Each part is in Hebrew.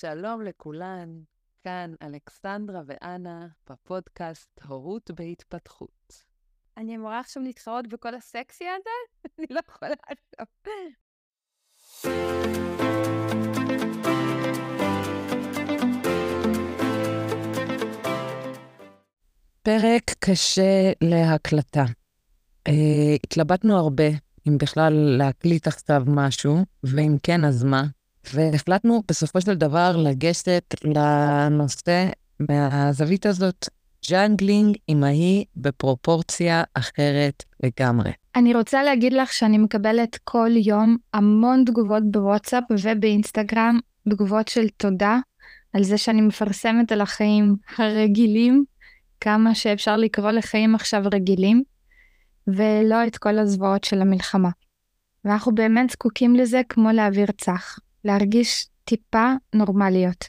שלום לכולן, כאן אלכסנדרה ואנה בפודקאסט הורות בהתפתחות. אני אמורה עכשיו להתחרות בכל הסקסי הזה? אני לא יכולה עכשיו. פרק קשה להקלטה. Uh, התלבטנו הרבה אם בכלל להקליט עכשיו משהו, ואם כן, אז מה. והחלטנו בסופו של דבר לגשת לנושא מהזווית הזאת, juggling אמהי בפרופורציה אחרת לגמרי. אני רוצה להגיד לך שאני מקבלת כל יום המון תגובות בוואטסאפ ובאינסטגרם, תגובות של תודה על זה שאני מפרסמת על החיים הרגילים, כמה שאפשר לקרוא לחיים עכשיו רגילים, ולא את כל הזוועות של המלחמה. ואנחנו באמת זקוקים לזה כמו לאוויר צח. להרגיש טיפה נורמליות.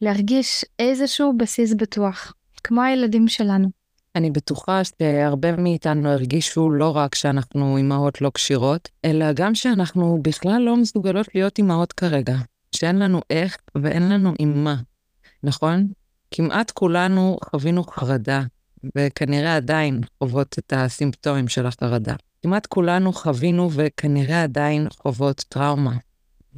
להרגיש איזשהו בסיס בטוח, כמו הילדים שלנו. אני בטוחה שהרבה מאיתנו הרגישו לא רק שאנחנו אימהות לא כשירות, אלא גם שאנחנו בכלל לא מסוגלות להיות אימהות כרגע. שאין לנו איך ואין לנו עם מה, נכון? כמעט כולנו חווינו חרדה, וכנראה עדיין חוות את הסימפטומים של החרדה. כמעט כולנו חווינו וכנראה עדיין חוות טראומה.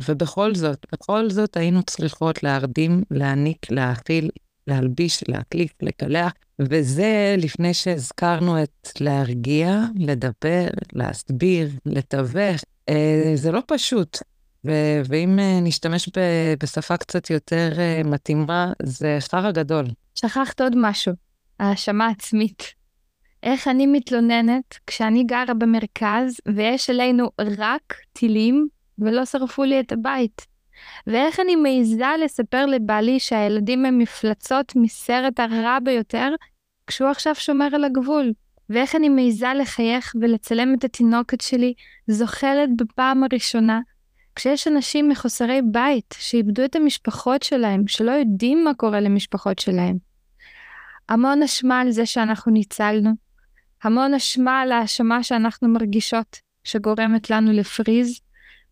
ובכל זאת, בכל זאת היינו צריכות להרדים, להעניק, להאכיל, להלביש, להקליף, לקלח, וזה לפני שהזכרנו את להרגיע, לדבר, להסביר, לתווך. אה, זה לא פשוט. ו- ואם אה, נשתמש ב- בשפה קצת יותר אה, מתאימה, זה חרא גדול. שכחת עוד משהו, האשמה עצמית. איך אני מתלוננת כשאני גרה במרכז ויש עלינו רק טילים ולא שרפו לי את הבית. ואיך אני מעיזה לספר לבעלי שהילדים הם מפלצות מסרט הרע ביותר, כשהוא עכשיו שומר על הגבול. ואיך אני מעיזה לחייך ולצלם את התינוקת שלי זוחלת בפעם הראשונה, כשיש אנשים מחוסרי בית שאיבדו את המשפחות שלהם, שלא יודעים מה קורה למשפחות שלהם. המון אשמה על זה שאנחנו ניצלנו, המון אשמה על האשמה שאנחנו מרגישות, שגורמת לנו לפריז,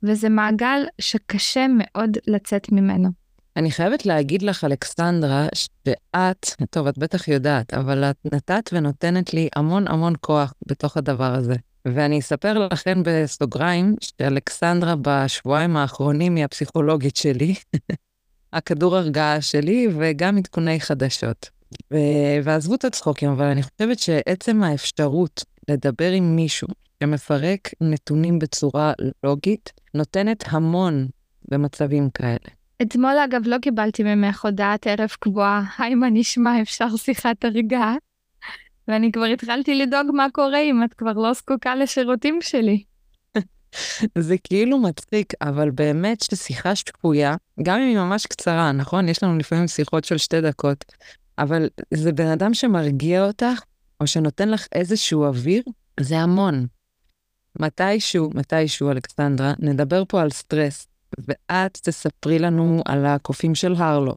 וזה מעגל שקשה מאוד לצאת ממנו. אני חייבת להגיד לך, אלכסנדרה, שאת, טוב, את בטח יודעת, אבל את נתת ונותנת לי המון המון כוח בתוך הדבר הזה. ואני אספר לכן בסוגריים, שאלכסנדרה בשבועיים האחרונים היא הפסיכולוגית שלי, הכדור הרגעה שלי, וגם עדכוני חדשות. ו... ועזבו את הצחוקים, אבל אני חושבת שעצם האפשרות לדבר עם מישהו שמפרק נתונים בצורה לוגית, נותנת המון במצבים כאלה. אתמול אגב לא קיבלתי ממך הודעת ערב קבועה, היי מה נשמע אפשר שיחת הרגעה? ואני כבר התחלתי לדאוג מה קורה אם את כבר לא זקוקה לשירותים שלי. זה כאילו מצחיק, אבל באמת ששיחה שפויה, גם אם היא ממש קצרה, נכון? יש לנו לפעמים שיחות של שתי דקות, אבל זה בן אדם שמרגיע אותך, או שנותן לך איזשהו אוויר, זה המון. מתישהו, מתישהו, אלכסנדרה, נדבר פה על סטרס, ואת תספרי לנו על הקופים של הרלו,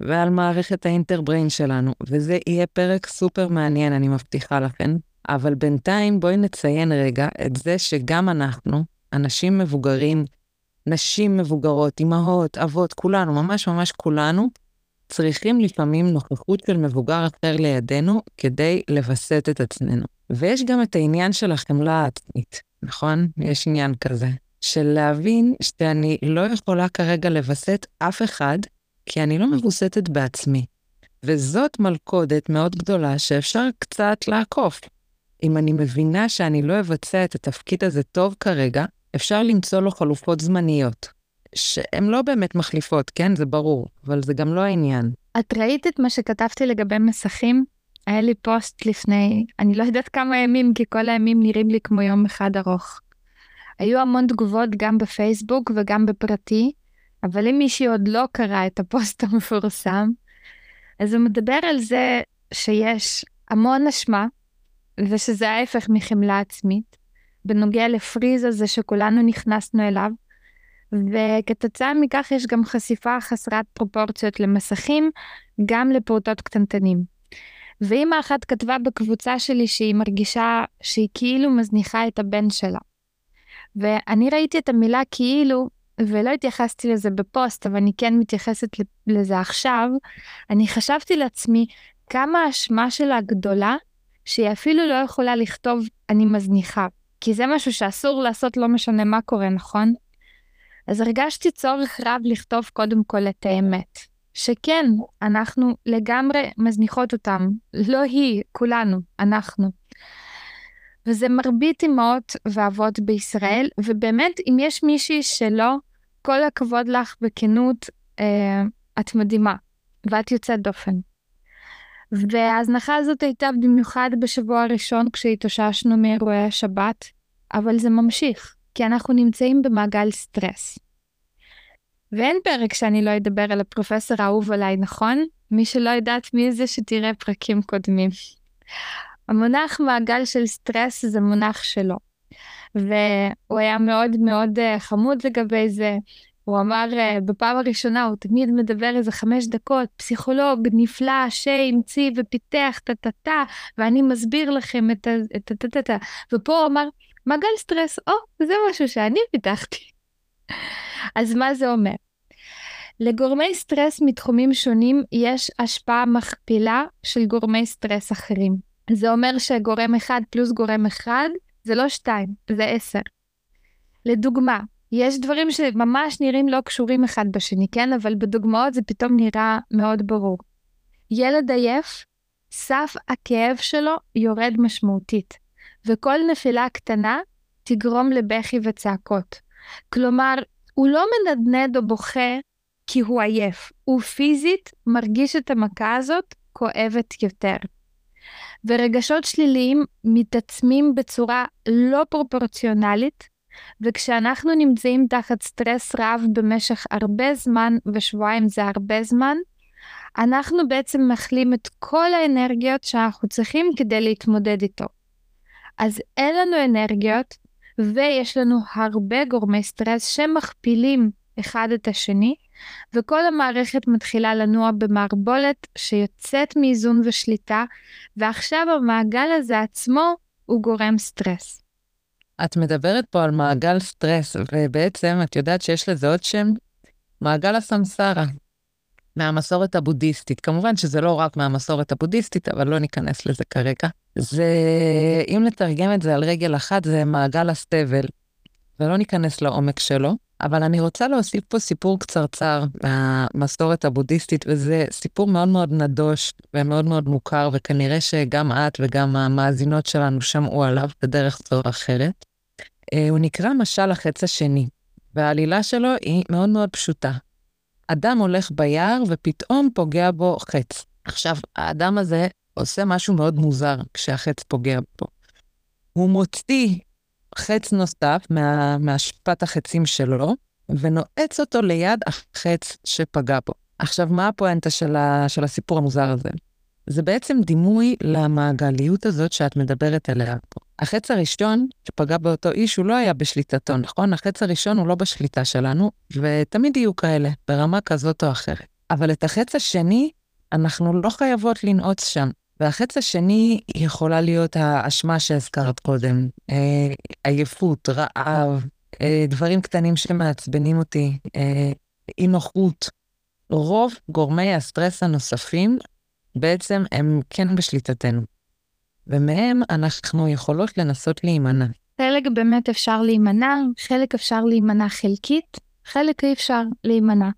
ועל מערכת ה interbrain שלנו, וזה יהיה פרק סופר מעניין, אני מבטיחה לכם. אבל בינתיים בואי נציין רגע את זה שגם אנחנו, אנשים מבוגרים, נשים מבוגרות, אמהות, אבות, כולנו, ממש ממש כולנו, צריכים לפעמים נוכחות של מבוגר אחר לידינו כדי לווסת את עצמנו. ויש גם את העניין של החמלה העצמית. נכון? יש עניין כזה. של להבין שאני לא יכולה כרגע לווסת אף אחד, כי אני לא מבוסתת בעצמי. וזאת מלכודת מאוד גדולה שאפשר קצת לעקוף. אם אני מבינה שאני לא אבצע את התפקיד הזה טוב כרגע, אפשר למצוא לו חלופות זמניות, שהן לא באמת מחליפות, כן? זה ברור, אבל זה גם לא העניין. את ראית את מה שכתבתי לגבי מסכים? היה לי פוסט לפני, אני לא יודעת כמה ימים, כי כל הימים נראים לי כמו יום אחד ארוך. היו המון תגובות גם בפייסבוק וגם בפרטי, אבל אם מישהי עוד לא קרא את הפוסט המפורסם, אז הוא מדבר על זה שיש המון אשמה, ושזה ההפך מחמלה עצמית, בנוגע לפריז הזה שכולנו נכנסנו אליו, וכתוצאה מכך יש גם חשיפה חסרת פרופורציות למסכים, גם לפעוטות קטנטנים. ואימא אחת כתבה בקבוצה שלי שהיא מרגישה שהיא כאילו מזניחה את הבן שלה. ואני ראיתי את המילה כאילו, ולא התייחסתי לזה בפוסט, אבל אני כן מתייחסת לזה עכשיו, אני חשבתי לעצמי כמה האשמה שלה גדולה, שהיא אפילו לא יכולה לכתוב אני מזניחה, כי זה משהו שאסור לעשות לא משנה מה קורה, נכון? אז הרגשתי צורך רב לכתוב קודם כל את האמת. שכן, אנחנו לגמרי מזניחות אותם. לא היא, כולנו, אנחנו. וזה מרבית אמהות ואבות בישראל, ובאמת, אם יש מישהי שלא, כל הכבוד לך בכנות, אה, את מדהימה, ואת יוצאת דופן. וההזנחה הזאת הייתה במיוחד בשבוע הראשון כשהתאוששנו מאירועי השבת, אבל זה ממשיך, כי אנחנו נמצאים במעגל סטרס. ואין פרק שאני לא אדבר על הפרופסור האהוב עליי, נכון? מי שלא יודעת מי זה, שתראה פרקים קודמים. המונח מעגל של סטרס זה מונח שלו. והוא היה מאוד מאוד אה, חמוד לגבי זה. הוא אמר אה, בפעם הראשונה, הוא תמיד מדבר איזה חמש דקות, פסיכולוג נפלא שהמציא ופיתח טה-טה-טה, ואני מסביר לכם את הטה-טה-טה. ופה הוא אמר, מעגל סטרס, או, זה משהו שאני פיתחתי. אז מה זה אומר? לגורמי סטרס מתחומים שונים יש השפעה מכפילה של גורמי סטרס אחרים. זה אומר שגורם אחד פלוס גורם אחד זה לא שתיים, זה עשר. לדוגמה, יש דברים שממש נראים לא קשורים אחד בשני, כן? אבל בדוגמאות זה פתאום נראה מאוד ברור. ילד עייף, סף הכאב שלו יורד משמעותית, וכל נפילה קטנה תגרום לבכי וצעקות. כלומר, הוא לא מנדנד או בוכה כי הוא עייף, הוא פיזית מרגיש את המכה הזאת כואבת יותר. ורגשות שליליים מתעצמים בצורה לא פרופורציונלית, וכשאנחנו נמצאים תחת סטרס רב במשך הרבה זמן, ושבועיים זה הרבה זמן, אנחנו בעצם מכלים את כל האנרגיות שאנחנו צריכים כדי להתמודד איתו. אז אין לנו אנרגיות, ויש לנו הרבה גורמי סטרס שמכפילים אחד את השני, וכל המערכת מתחילה לנוע במערבולת שיוצאת מאיזון ושליטה, ועכשיו המעגל הזה עצמו הוא גורם סטרס. את מדברת פה על מעגל סטרס, ובעצם את יודעת שיש לזה עוד שם? מעגל הסמסרה, מהמסורת הבודהיסטית. כמובן שזה לא רק מהמסורת הבודהיסטית, אבל לא ניכנס לזה כרגע. זה, אם לתרגם את זה על רגל אחת, זה מעגל הסבל, ולא ניכנס לעומק שלו. אבל אני רוצה להוסיף פה סיפור קצרצר מהמסורת הבודהיסטית, וזה סיפור מאוד מאוד נדוש ומאוד מאוד מוכר, וכנראה שגם את וגם המאזינות שלנו שמעו עליו בדרך זו או אחרת. אה, הוא נקרא משל החץ השני, והעלילה שלו היא מאוד מאוד פשוטה. אדם הולך ביער ופתאום פוגע בו חץ. עכשיו, האדם הזה עושה משהו מאוד מוזר כשהחץ פוגע בו. הוא מוציא חץ נוסף מה, מהשפת החצים שלו, ונועץ אותו ליד החץ שפגע בו. עכשיו, מה הפואנטה של, ה, של הסיפור המוזר הזה? זה בעצם דימוי למעגליות הזאת שאת מדברת עליה פה. החץ הראשון שפגע באותו איש, הוא לא היה בשליטתו, נכון? החץ הראשון הוא לא בשליטה שלנו, ותמיד יהיו כאלה, ברמה כזאת או אחרת. אבל את החץ השני, אנחנו לא חייבות לנעוץ שם. והחץ השני יכולה להיות האשמה שהזכרת קודם, אה, עייפות, רעב, אה, דברים קטנים שמעצבנים אותי, אה, אי נוחות. רוב גורמי הסטרס הנוספים בעצם הם כן בשליטתנו, ומהם אנחנו יכולות לנסות להימנע. חלק באמת אפשר להימנע, חלק אפשר להימנע חלקית, חלק אי אפשר להימנע.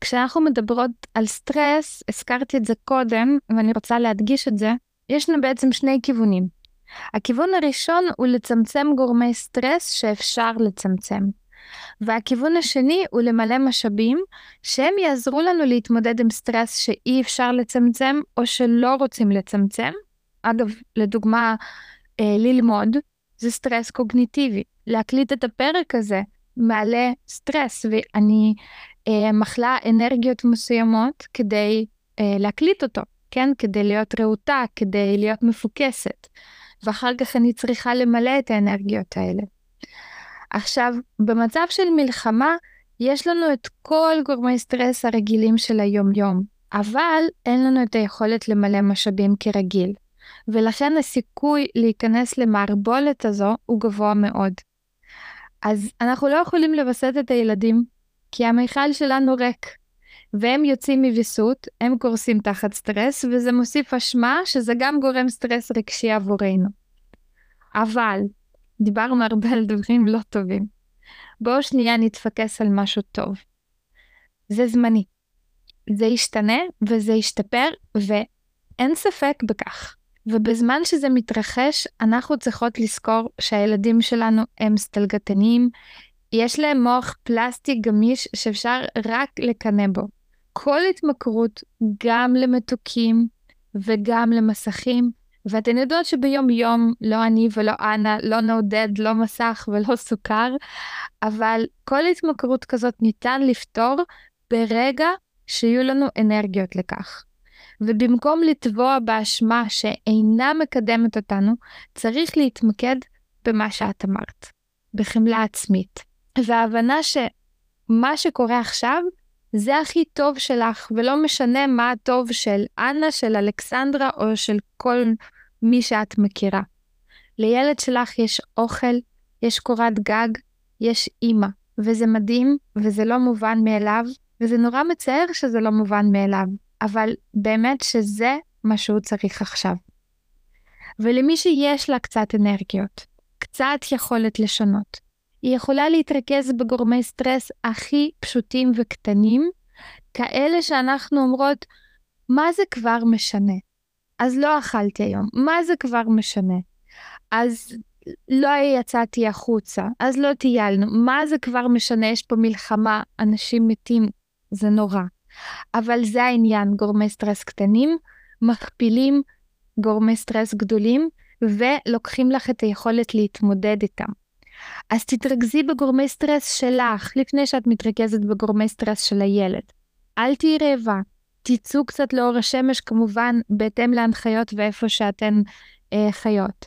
כשאנחנו מדברות על סטרס, הזכרתי את זה קודם, ואני רוצה להדגיש את זה, יש לנו בעצם שני כיוונים. הכיוון הראשון הוא לצמצם גורמי סטרס שאפשר לצמצם. והכיוון השני הוא למלא משאבים שהם יעזרו לנו להתמודד עם סטרס שאי אפשר לצמצם או שלא רוצים לצמצם. אגב, לדוגמה, אה, ללמוד זה סטרס קוגניטיבי. להקליט את הפרק הזה מעלה סטרס, ואני אה, מכלה אנרגיות מסוימות כדי אה, להקליט אותו, כן? כדי להיות רהוטה, כדי להיות מפוקסת. ואחר כך אני צריכה למלא את האנרגיות האלה. עכשיו, במצב של מלחמה, יש לנו את כל גורמי סטרס הרגילים של היום-יום, אבל אין לנו את היכולת למלא משאבים כרגיל, ולכן הסיכוי להיכנס למערבולת הזו הוא גבוה מאוד. אז אנחנו לא יכולים לווסת את הילדים, כי המיכל שלנו ריק. והם יוצאים מוויסות, הם קורסים תחת סטרס, וזה מוסיף אשמה שזה גם גורם סטרס רגשי עבורנו. אבל, דיברנו הרבה על דברים לא טובים. בואו שנייה נתפקס על משהו טוב. זה זמני. זה ישתנה וזה ישתפר, ואין ספק בכך. ובזמן שזה מתרחש, אנחנו צריכות לזכור שהילדים שלנו הם סטלגתנים, יש להם מוח פלסטי גמיש שאפשר רק לקנא בו. כל התמכרות, גם למתוקים וגם למסכים, ואתן יודעות שביום יום לא אני ולא אנה, לא נעודד, לא מסך ולא סוכר, אבל כל התמכרות כזאת ניתן לפתור ברגע שיהיו לנו אנרגיות לכך. ובמקום לטבוע באשמה שאינה מקדמת אותנו, צריך להתמקד במה שאת אמרת, בחמלה עצמית. וההבנה שמה שקורה עכשיו זה הכי טוב שלך, ולא משנה מה הטוב של אנה, של אלכסנדרה או של כל מי שאת מכירה. לילד שלך יש אוכל, יש קורת גג, יש אימא, וזה מדהים, וזה לא מובן מאליו, וזה נורא מצער שזה לא מובן מאליו, אבל באמת שזה מה שהוא צריך עכשיו. ולמי שיש לה קצת אנרגיות, קצת יכולת לשנות, היא יכולה להתרכז בגורמי סטרס הכי פשוטים וקטנים, כאלה שאנחנו אומרות, מה זה כבר משנה? אז לא אכלתי היום, מה זה כבר משנה? אז לא יצאתי החוצה, אז לא טיילנו, מה זה כבר משנה? יש פה מלחמה, אנשים מתים, זה נורא. אבל זה העניין, גורמי סטרס קטנים, מכפילים גורמי סטרס גדולים, ולוקחים לך את היכולת להתמודד איתם. אז תתרכזי בגורמי סטרס שלך, לפני שאת מתרכזת בגורמי סטרס של הילד. אל תהיי רעבה, תצאו קצת לאור השמש, כמובן, בהתאם להנחיות ואיפה שאתן אה, חיות.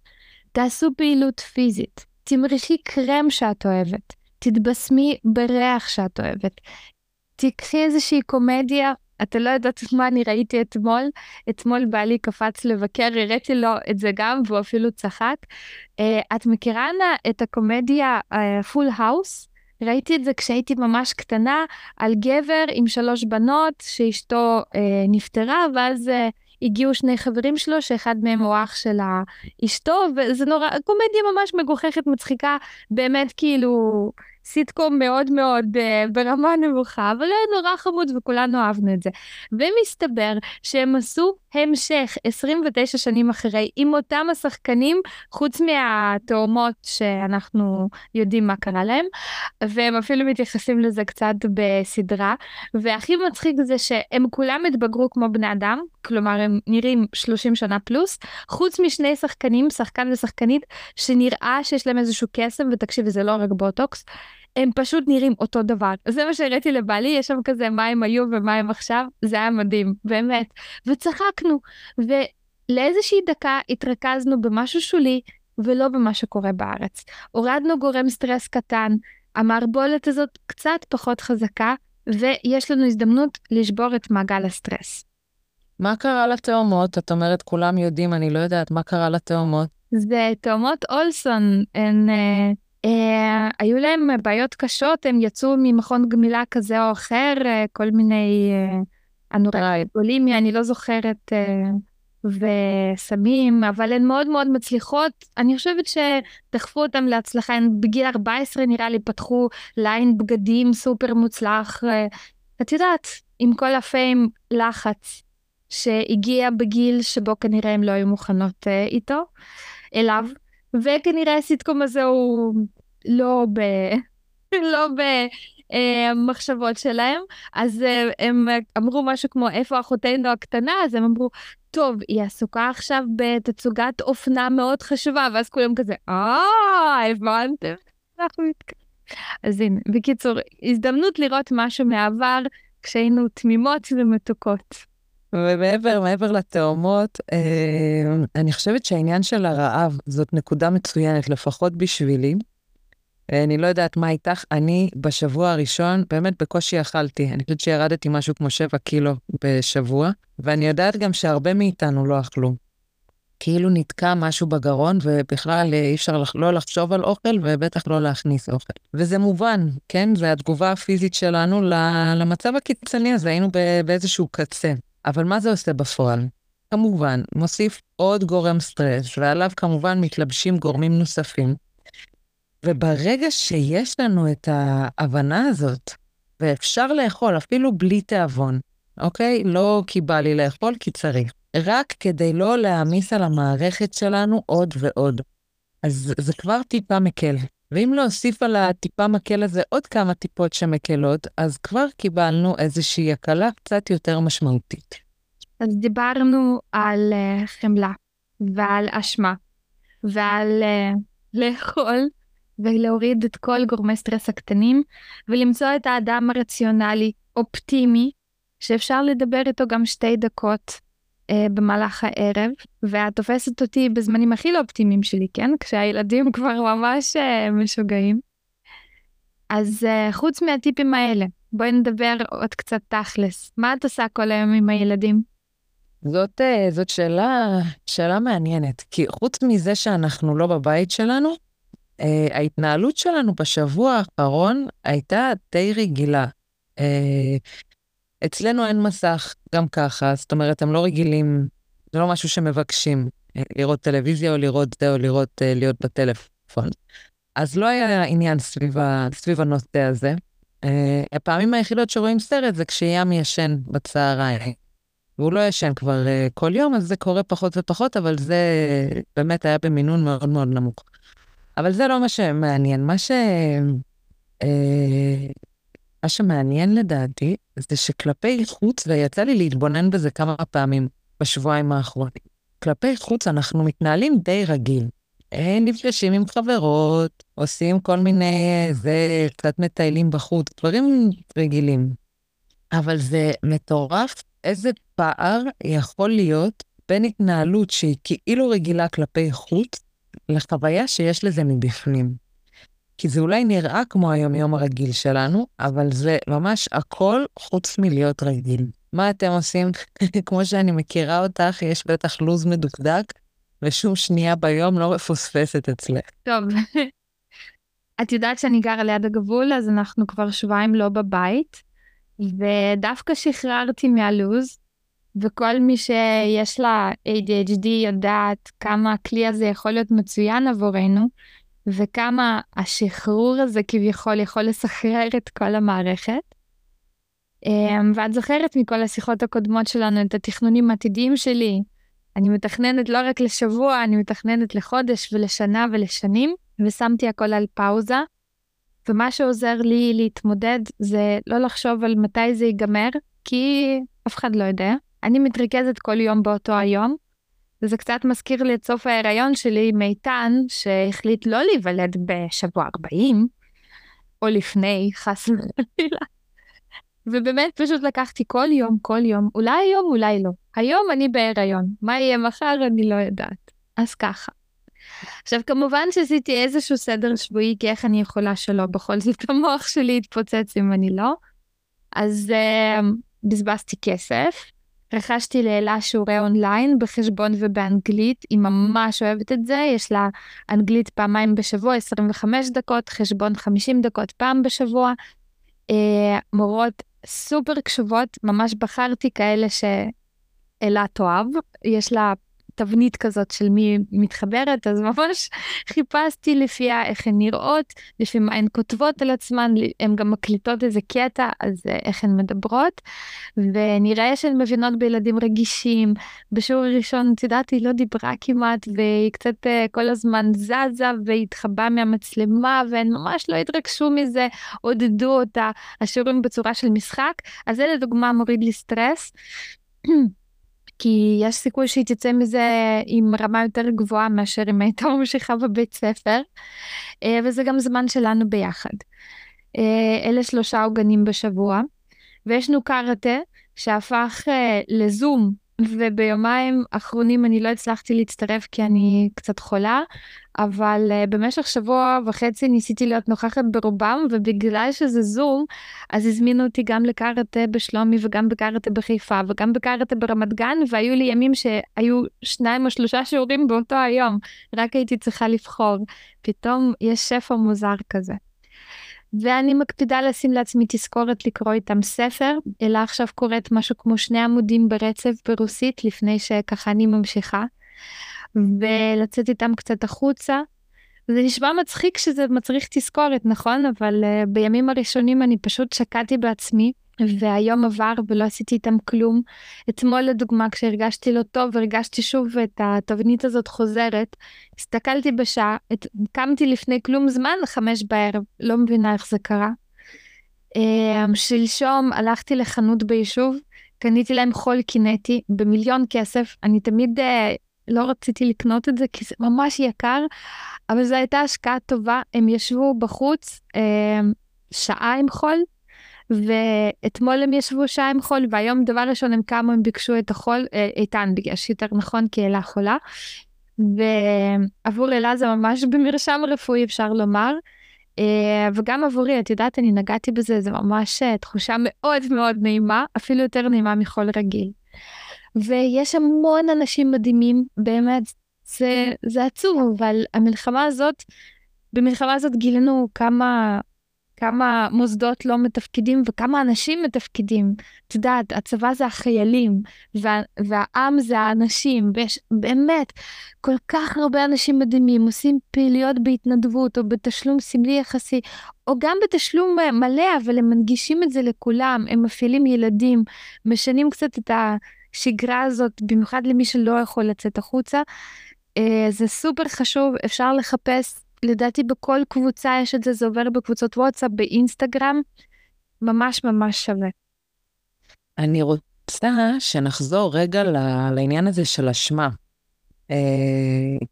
תעשו פעילות פיזית, תמרחי קרם שאת אוהבת, תתבשמי בריח שאת אוהבת. תיקחי איזושהי קומדיה אתה לא יודעת מה אני ראיתי אתמול. אתמול בעלי קפץ לבקר, הראיתי לו את זה גם, והוא אפילו צחק. Uh, את מכירה נא את הקומדיה Full אה, House? ראיתי את זה כשהייתי ממש קטנה, על גבר עם שלוש בנות שאשתו אה, נפטרה, ואז... אה, הגיעו שני חברים שלו, שאחד מהם הוא אח של אשתו, וזה נורא, קומדיה ממש מגוחכת, מצחיקה, באמת כאילו סיטקום מאוד מאוד אה, ברמה נמוכה, אבל היה נורא חמוד וכולנו אהבנו את זה. ומסתבר שהם עשו המשך 29 שנים אחרי עם אותם השחקנים, חוץ מהתאומות שאנחנו יודעים מה קרה להם, והם אפילו מתייחסים לזה קצת בסדרה. והכי מצחיק זה שהם כולם התבגרו כמו בני אדם, כלומר הם נראים 30 שנה פלוס, חוץ משני שחקנים, שחקן ושחקנית, שנראה שיש להם איזשהו קסם, ותקשיבי זה לא רק בוטוקס. הם פשוט נראים אותו דבר. זה מה שהראיתי לבעלי, יש שם כזה מה הם היו ומה הם עכשיו, זה היה מדהים, באמת. וצחקנו, ולאיזושהי דקה התרכזנו במשהו שולי, ולא במה שקורה בארץ. הורדנו גורם סטרס קטן, המערבולת הזאת קצת פחות חזקה, ויש לנו הזדמנות לשבור את מעגל הסטרס. מה קרה לתאומות? את אומרת, כולם יודעים, אני לא יודעת, מה קרה לתאומות? זה תאומות אולסון, הן... Uh, היו להם בעיות קשות, הם יצאו ממכון גמילה כזה או אחר, uh, כל מיני uh, אנורקטולימיה, אני לא זוכרת, וסמים, אבל הן מאוד מאוד מצליחות. אני חושבת שדחפו אותם להצלחה, הן בגיל 14 נראה לי פתחו ליין בגדים סופר מוצלח. את יודעת, עם כל הפיים לחץ שהגיע בגיל שבו כנראה הם לא היו מוכנות איתו, אליו. וכנראה הסיטקום הזה הוא לא ב... לא במחשבות אה, שלהם, אז אה, הם אמרו משהו כמו איפה אחותנו הקטנה, אז הם אמרו, טוב, היא עסוקה עכשיו בתצוגת אופנה מאוד חשובה, ואז כולם כזה, אה, הבנתם? אנחנו אז הנה, בקיצור, הזדמנות לראות משהו מהעבר כשהיינו תמימות ומתוקות. ומעבר, מעבר לתאומות, אה, אני חושבת שהעניין של הרעב זאת נקודה מצוינת, לפחות בשבילי. אה, אני לא יודעת מה איתך, אני בשבוע הראשון באמת בקושי אכלתי. אני חושבת שירדתי משהו כמו 7 קילו בשבוע, ואני יודעת גם שהרבה מאיתנו לא אכלו. כאילו נתקע משהו בגרון, ובכלל אי אפשר לא לחשוב על אוכל, ובטח לא להכניס אוכל. וזה מובן, כן? זה התגובה הפיזית שלנו למצב הקיצוני הזה, היינו באיזשהו קצה. אבל מה זה עושה בפועל? כמובן, מוסיף עוד גורם סטרס, ועליו כמובן מתלבשים גורמים נוספים. וברגע שיש לנו את ההבנה הזאת, ואפשר לאכול אפילו בלי תיאבון, אוקיי? לא כי בא לי לאכול, כי צריך. רק כדי לא להעמיס על המערכת שלנו עוד ועוד. אז זה כבר טיפה מקל. ואם להוסיף על הטיפה מקל הזה עוד כמה טיפות שמקלות, אז כבר קיבלנו איזושהי הקלה קצת יותר משמעותית. אז דיברנו על uh, חמלה ועל אשמה ועל uh, לאכול ולהוריד את כל גורמי סטרס הקטנים ולמצוא את האדם הרציונלי, אופטימי, שאפשר לדבר איתו גם שתי דקות אה, במהלך הערב, ואת תופסת אותי בזמנים הכי לא אופטימיים שלי, כן? כשהילדים כבר ממש אה, משוגעים. אז אה, חוץ מהטיפים האלה, בואי נדבר עוד קצת תכלס. מה את עושה כל היום עם הילדים? זאת, אה, זאת שאלה, שאלה מעניינת, כי חוץ מזה שאנחנו לא בבית שלנו, ההתנהלות שלנו בשבוע האחרון הייתה די רגילה. אה, אצלנו אין מסך גם ככה, זאת אומרת, הם לא רגילים, זה לא משהו שמבקשים, אה, לראות טלוויזיה או לראות זה או לראות, אה, להיות בטלפון. אז לא היה עניין סביב, סביב הנושא הזה. אה, הפעמים היחידות שרואים סרט זה כשיאם ישן בצהריים. והוא לא ישן כבר כל יום, אז זה קורה פחות ופחות, אבל זה באמת היה במינון מאוד מאוד נמוך. אבל זה לא מה שמעניין. מה ש... מה שמעניין לדעתי, זה שכלפי חוץ, ויצא לי להתבונן בזה כמה פעמים בשבועיים האחרונים, כלפי חוץ אנחנו מתנהלים די רגיל. נפגשים עם חברות, עושים כל מיני, זה, קצת מטיילים בחוץ, דברים רגילים. אבל זה מטורף איזה פער יכול להיות בין התנהלות שהיא כאילו רגילה כלפי חוץ, לחוויה שיש לזה מבפנים. כי זה אולי נראה כמו היומיום הרגיל שלנו, אבל זה ממש הכל חוץ מלהיות רגיל. מה אתם עושים? כמו שאני מכירה אותך, יש בטח לו"ז מדוקדק, ושום שנייה ביום לא מפוספסת אצלך. טוב, את יודעת שאני גרה ליד הגבול, אז אנחנו כבר שבועיים לא בבית, ודווקא שחררתי מהלו"ז, וכל מי שיש לה ADHD יודעת כמה הכלי הזה יכול להיות מצוין עבורנו, וכמה השחרור הזה כביכול יכול לסחרר את כל המערכת. אמ, ואת זוכרת מכל השיחות הקודמות שלנו את התכנונים העתידיים שלי. אני מתכננת לא רק לשבוע, אני מתכננת לחודש ולשנה ולשנים, ושמתי הכל על פאוזה. ומה שעוזר לי להתמודד זה לא לחשוב על מתי זה ייגמר, כי אף אחד לא יודע. אני מתרכזת כל יום באותו היום, וזה קצת מזכיר לי את סוף ההיריון שלי עם איתן, שהחליט לא להיוולד בשבוע 40, או לפני, חס וחלילה. ובאמת פשוט לקחתי כל יום, כל יום, אולי היום, אולי לא. היום אני בהיריון, מה יהיה מחר אני לא יודעת. אז ככה. עכשיו כמובן שעשיתי איזשהו סדר שבועי, כי איך אני יכולה שלא, בכל זאת המוח שלי יתפוצץ אם אני לא. אז uh, בזבזתי כסף, רכשתי לאלה שיעורי אונליין בחשבון ובאנגלית, היא ממש אוהבת את זה, יש לה אנגלית פעמיים בשבוע, 25 דקות, חשבון 50 דקות פעם בשבוע. אה, מורות סופר קשובות, ממש בחרתי כאלה שאלה תאהב, יש לה תבנית כזאת של מי מתחברת, אז ממש חיפשתי לפיה איך הן נראות, לפי מה הן כותבות על עצמן, הן גם מקליטות איזה קטע, אז איך הן מדברות, ונראה שהן מבינות בילדים רגישים. בשיעור הראשון, את יודעת, היא לא דיברה כמעט, והיא קצת אה, כל הזמן זזה והתחבאה מהמצלמה, והן ממש לא התרגשו מזה, עודדו אותה, השיעורים בצורה של משחק, אז זה לדוגמה מוריד לי סטרס. כי יש סיכוי שהיא תצא מזה עם רמה יותר גבוהה מאשר אם הייתה ממשיכה בבית ספר, אה, וזה גם זמן שלנו ביחד. אה, אלה שלושה עוגנים בשבוע, ויש לנו קארטה שהפך אה, לזום וביומיים האחרונים אני לא הצלחתי להצטרף כי אני קצת חולה, אבל uh, במשך שבוע וחצי ניסיתי להיות נוכחת ברובם, ובגלל שזה זום, אז הזמינו אותי גם לקארטה בשלומי וגם בקארטה בחיפה וגם בקארטה ברמת גן, והיו לי ימים שהיו שניים או שלושה שיעורים באותו היום, רק הייתי צריכה לבחור. פתאום יש שפע מוזר כזה. ואני מקפידה לשים לעצמי תזכורת לקרוא איתם ספר, אלא עכשיו קוראת משהו כמו שני עמודים ברצף ברוסית לפני שככה אני ממשיכה, ולצאת איתם קצת החוצה. זה נשמע מצחיק שזה מצריך תזכורת, נכון? אבל uh, בימים הראשונים אני פשוט שקעתי בעצמי. והיום עבר ולא עשיתי איתם כלום. אתמול לדוגמה כשהרגשתי לא טוב והרגשתי שוב את התבנית הזאת חוזרת, הסתכלתי בשעה, את, קמתי לפני כלום זמן, חמש בערב, לא מבינה איך זה קרה. Um, שלשום הלכתי לחנות ביישוב, קניתי להם חול קינטי במיליון כסף, אני תמיד uh, לא רציתי לקנות את זה כי זה ממש יקר, אבל זו הייתה השקעה טובה, הם ישבו בחוץ uh, שעה עם חול, ואתמול הם ישבו שעה עם חול, והיום דבר ראשון הם קמו, הם ביקשו את החול, אה, איתן ביקש יותר נכון, כי אלה חולה. ועבור אלה זה ממש במרשם רפואי, אפשר לומר. אה, וגם עבורי, את יודעת, אני נגעתי בזה, זה ממש אה, תחושה מאוד מאוד נעימה, אפילו יותר נעימה מחול רגיל. ויש המון אנשים מדהימים, באמת, זה, זה עצוב, אבל המלחמה הזאת, במלחמה הזאת גילינו כמה כמה מוסדות לא מתפקדים וכמה אנשים מתפקדים. את יודעת, הצבא זה החיילים, וה, והעם זה האנשים, ויש באמת כל כך הרבה אנשים מדהימים עושים פעילויות בהתנדבות או בתשלום סמלי יחסי, או גם בתשלום מלא, אבל הם מנגישים את זה לכולם, הם מפעילים ילדים, משנים קצת את השגרה הזאת, במיוחד למי שלא יכול לצאת החוצה. אה, זה סופר חשוב, אפשר לחפש לדעתי בכל קבוצה יש את זה, זה עובר בקבוצות וואטסאפ, באינסטגרם, ממש ממש שווה. אני רוצה שנחזור רגע לעניין הזה של אשמה. אה,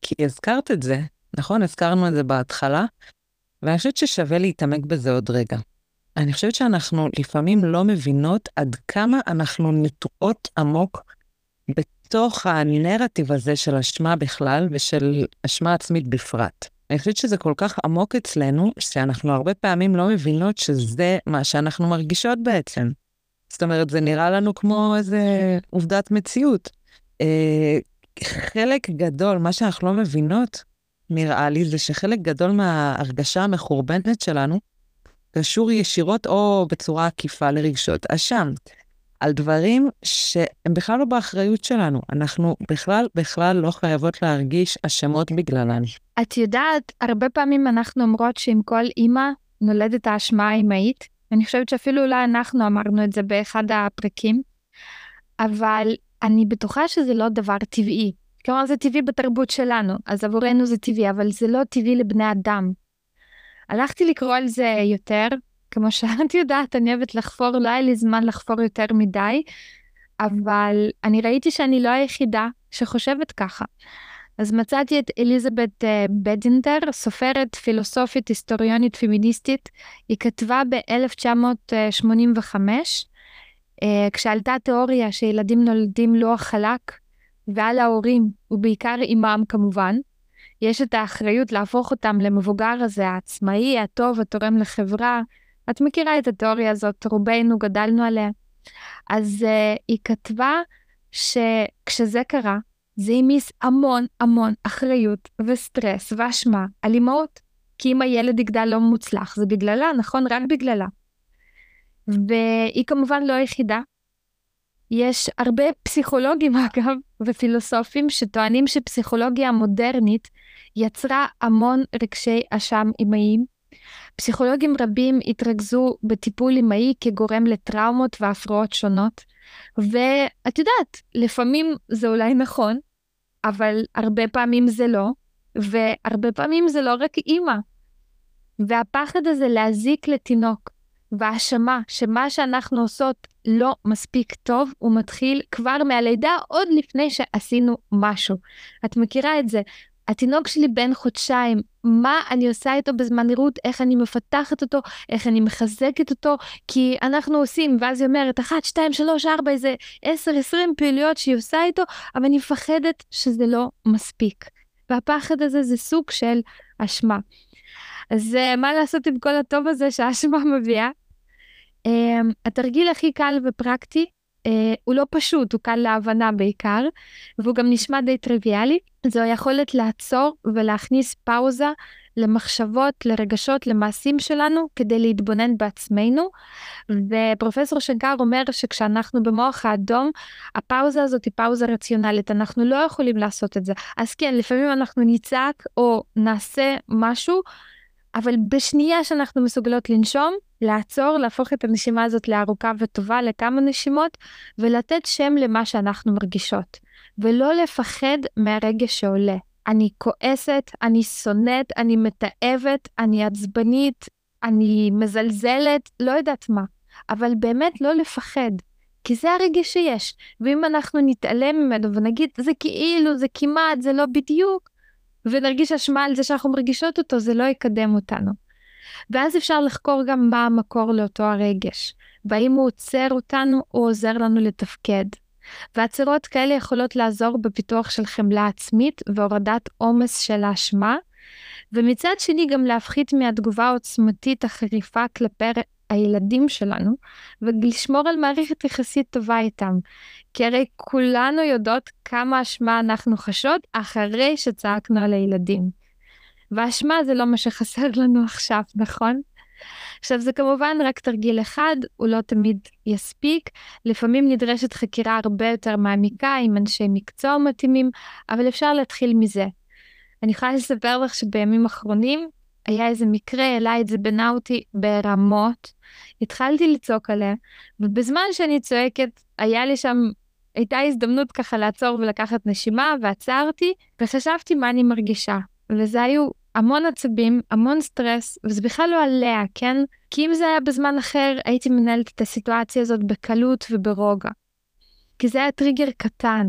כי הזכרת את זה, נכון? הזכרנו את זה בהתחלה, ואני חושבת ששווה להתעמק בזה עוד רגע. אני חושבת שאנחנו לפעמים לא מבינות עד כמה אנחנו נטועות עמוק בתוך הנרטיב הזה של אשמה בכלל ושל אשמה עצמית בפרט. אני חושבת שזה כל כך עמוק אצלנו, שאנחנו הרבה פעמים לא מבינות שזה מה שאנחנו מרגישות בעצם. זאת אומרת, זה נראה לנו כמו איזה עובדת מציאות. אה, חלק גדול, מה שאנחנו לא מבינות, נראה לי, זה שחלק גדול מההרגשה המחורבנת שלנו קשור ישירות או בצורה עקיפה לרגשות אשם. על דברים שהם בכלל לא באחריות שלנו. אנחנו בכלל, בכלל לא חייבות להרגיש אשמות בגללן. את יודעת, הרבה פעמים אנחנו אומרות שעם כל אימא נולדת האשמה האימהית. אני חושבת שאפילו אולי אנחנו אמרנו את זה באחד הפרקים, אבל אני בטוחה שזה לא דבר טבעי. כלומר, זה טבעי בתרבות שלנו, אז עבורנו זה טבעי, אבל זה לא טבעי לבני אדם. הלכתי לקרוא על זה יותר, כמו שאת יודעת, אני אוהבת לחפור, לא היה לי זמן לחפור יותר מדי, אבל אני ראיתי שאני לא היחידה שחושבת ככה. אז מצאתי את אליזבת uh, בדינטר, סופרת, פילוסופית, היסטוריונית, פמיניסטית. היא כתבה ב-1985, uh, כשעלתה תיאוריה שילדים נולדים לוח חלק, ועל ההורים, ובעיקר אימם כמובן, יש את האחריות להפוך אותם למבוגר הזה, העצמאי, הטוב, התורם לחברה, את מכירה את התיאוריה הזאת, רובנו גדלנו עליה. אז uh, היא כתבה שכשזה קרה, זה העמיס המון המון אחריות וסטרס ואשמה על אימהות. כי אם הילד יגדל לא מוצלח, זה בגללה, נכון? רק בגללה. והיא כמובן לא היחידה. יש הרבה פסיכולוגים, אגב, ופילוסופים שטוענים שפסיכולוגיה המודרנית יצרה המון רגשי אשם אימהיים פסיכולוגים רבים התרכזו בטיפול אמאי כגורם לטראומות והפרעות שונות, ואת יודעת, לפעמים זה אולי נכון, אבל הרבה פעמים זה לא, והרבה פעמים זה לא רק אימא. והפחד הזה להזיק לתינוק, והאשמה שמה שאנחנו עושות לא מספיק טוב, הוא מתחיל כבר מהלידה עוד לפני שעשינו משהו. את מכירה את זה, התינוק שלי בן חודשיים, מה אני עושה איתו בזמן נראות, איך אני מפתחת אותו, איך אני מחזקת אותו, כי אנחנו עושים, ואז היא אומרת, אחת, שתיים, שלוש, ארבע, איזה עשר, עשרים פעילויות שהיא עושה איתו, אבל אני מפחדת שזה לא מספיק. והפחד הזה זה סוג של אשמה. אז uh, מה לעשות עם כל הטוב הזה שהאשמה מביאה? Um, התרגיל הכי קל ופרקטי הוא לא פשוט, הוא קל להבנה בעיקר, והוא גם נשמע די טריוויאלי. זו היכולת לעצור ולהכניס פאוזה למחשבות, לרגשות, למעשים שלנו, כדי להתבונן בעצמנו. ופרופסור שנקר אומר שכשאנחנו במוח האדום, הפאוזה הזאת היא פאוזה רציונלית, אנחנו לא יכולים לעשות את זה. אז כן, לפעמים אנחנו נצעק או נעשה משהו, אבל בשנייה שאנחנו מסוגלות לנשום, לעצור, להפוך את הנשימה הזאת לארוכה וטובה לכמה נשימות, ולתת שם למה שאנחנו מרגישות. ולא לפחד מהרגש שעולה. אני כועסת, אני שונאת, אני מתעבת, אני עצבנית, אני מזלזלת, לא יודעת מה. אבל באמת לא לפחד, כי זה הרגש שיש. ואם אנחנו נתעלם ממנו ונגיד, זה כאילו, זה כמעט, זה לא בדיוק, ונרגיש אשמה על זה שאנחנו מרגישות אותו, זה לא יקדם אותנו. ואז אפשר לחקור גם מה המקור לאותו הרגש, והאם הוא עוצר אותנו או עוזר לנו לתפקד. ועצירות כאלה יכולות לעזור בפיתוח של חמלה עצמית והורדת עומס של האשמה, ומצד שני גם להפחית מהתגובה העוצמתית החריפה כלפי הילדים שלנו, ולשמור על מערכת יחסית טובה איתם. כי הרי כולנו יודעות כמה אשמה אנחנו חשות אחרי שצעקנו על הילדים. ואשמה זה לא מה שחסר לנו עכשיו, נכון? עכשיו זה כמובן רק תרגיל אחד, הוא לא תמיד יספיק, לפעמים נדרשת חקירה הרבה יותר מעמיקה עם אנשי מקצוע מתאימים, אבל אפשר להתחיל מזה. אני יכולה לספר לך שבימים אחרונים היה איזה מקרה, העלה את זה בנה אותי ברמות, התחלתי לצעוק עליה, ובזמן שאני צועקת, היה לי שם, הייתה הזדמנות ככה לעצור ולקחת נשימה, ועצרתי, וחשבתי מה אני מרגישה. וזה היו המון עצבים, המון סטרס, וזה בכלל לא עליה, כן? כי אם זה היה בזמן אחר, הייתי מנהלת את הסיטואציה הזאת בקלות וברוגע. כי זה היה טריגר קטן,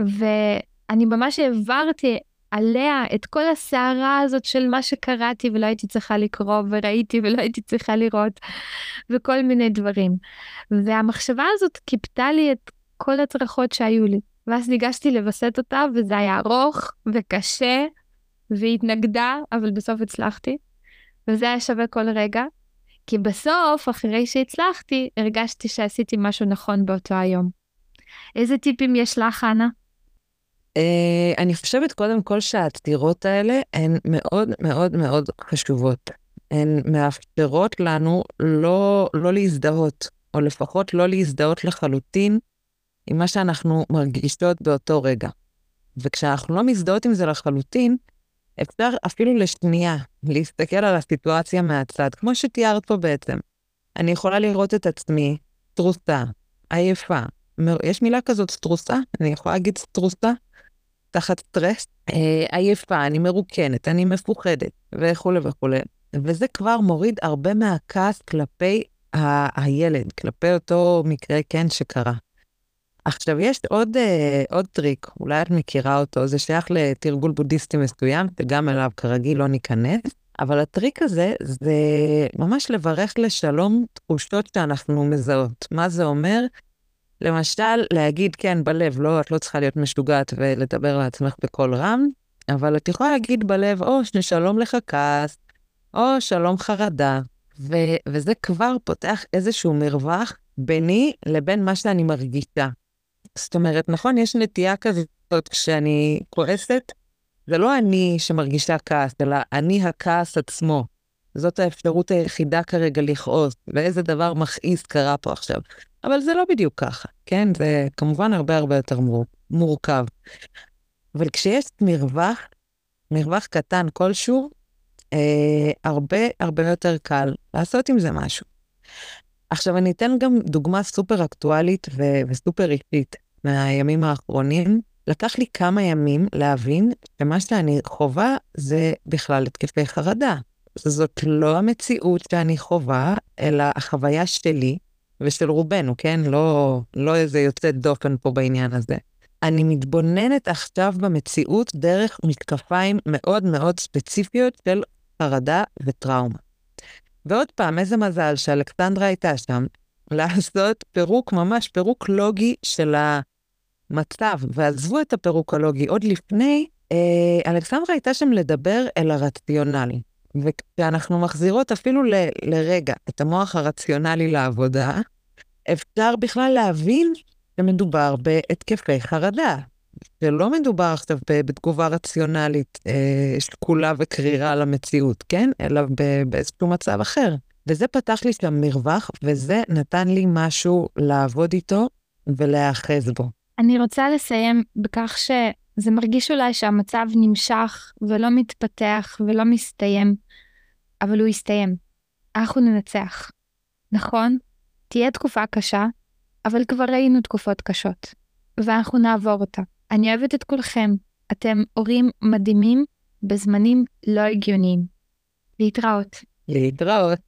ואני ממש העברתי עליה את כל הסערה הזאת של מה שקראתי ולא הייתי צריכה לקרוא, וראיתי ולא הייתי צריכה לראות, וכל מיני דברים. והמחשבה הזאת קיפתה לי את כל הצרחות שהיו לי. ואז ניגשתי לווסת אותה, וזה היה ארוך וקשה, והיא התנגדה, אבל בסוף הצלחתי. וזה היה שווה כל רגע, כי בסוף, אחרי שהצלחתי, הרגשתי שעשיתי משהו נכון באותו היום. איזה טיפים יש לך, אנה? Uh, אני חושבת קודם כל שהעתירות האלה הן מאוד מאוד מאוד חשובות. הן מאפשרות לנו לא, לא להזדהות, או לפחות לא להזדהות לחלוטין עם מה שאנחנו מרגישות באותו רגע. וכשאנחנו לא מזדהות עם זה לחלוטין, אפשר אפילו לשנייה להסתכל על הסיטואציה מהצד, כמו שתיארת פה בעצם. אני יכולה לראות את עצמי סטרוסה, עייפה. יש מילה כזאת, סטרוסה? אני יכולה להגיד סטרוסה? תחת סטרס, אה, עייפה, אני מרוקנת, אני מפוחדת, וכולי וכולי. וזה כבר מוריד הרבה מהכעס כלפי ה- הילד, כלפי אותו מקרה, כן, שקרה. עכשיו, יש עוד, אה, עוד טריק, אולי את מכירה אותו, זה שייך לתרגול בודהיסטי מסוים, וגם אליו כרגיל לא ניכנס, אבל הטריק הזה זה ממש לברך לשלום תחושות שאנחנו מזהות. מה זה אומר? למשל, להגיד כן בלב, לא, את לא צריכה להיות משוגעת ולדבר לעצמך בקול רם, אבל את יכולה להגיד בלב, או שלום לך כעס, או שלום חרדה, ו- וזה כבר פותח איזשהו מרווח ביני לבין מה שאני מרגישה. זאת אומרת, נכון, יש נטייה כזאת כשאני כועסת, זה לא אני שמרגישה כעס, אלא אני הכעס עצמו. זאת האפשרות היחידה כרגע לכעוס, ואיזה דבר מכעיס קרה פה עכשיו. אבל זה לא בדיוק ככה, כן? זה כמובן הרבה הרבה יותר מור... מורכב. אבל כשיש מרווח, מרווח קטן כלשהו, אה, הרבה הרבה יותר קל לעשות עם זה משהו. עכשיו, אני אתן גם דוגמה סופר אקטואלית ו- וסופר אישית מהימים האחרונים. לקח לי כמה ימים להבין שמה שאני חווה זה בכלל התקפי חרדה. זאת לא המציאות שאני חווה, אלא החוויה שלי ושל רובנו, כן? לא, לא איזה יוצאת דופן פה בעניין הזה. אני מתבוננת עכשיו במציאות דרך משקפיים מאוד מאוד ספציפיות של חרדה וטראומה. ועוד פעם, איזה מזל שאלכסנדרה הייתה שם, לעשות פירוק, ממש פירוק לוגי של המצב, ועזבו את הפירוק הלוגי. עוד לפני, אה, אלכסנדרה הייתה שם לדבר אל הרציונלי. וכשאנחנו מחזירות אפילו ל, לרגע את המוח הרציונלי לעבודה, אפשר בכלל להבין שמדובר בהתקפי חרדה. שלא מדובר עכשיו בתגובה רציונלית אה, שקולה וקרירה למציאות, כן? אלא באיזשהו מצב אחר. וזה פתח לי שם מרווח, וזה נתן לי משהו לעבוד איתו ולהיאחז בו. אני רוצה לסיים בכך שזה מרגיש אולי שהמצב נמשך ולא מתפתח ולא מסתיים, אבל הוא יסתיים. אנחנו ננצח. נכון? תהיה תקופה קשה, אבל כבר ראינו תקופות קשות, ואנחנו נעבור אותה. אני אוהבת את כולכם. אתם הורים מדהימים בזמנים לא הגיוניים. להתראות. להתראות.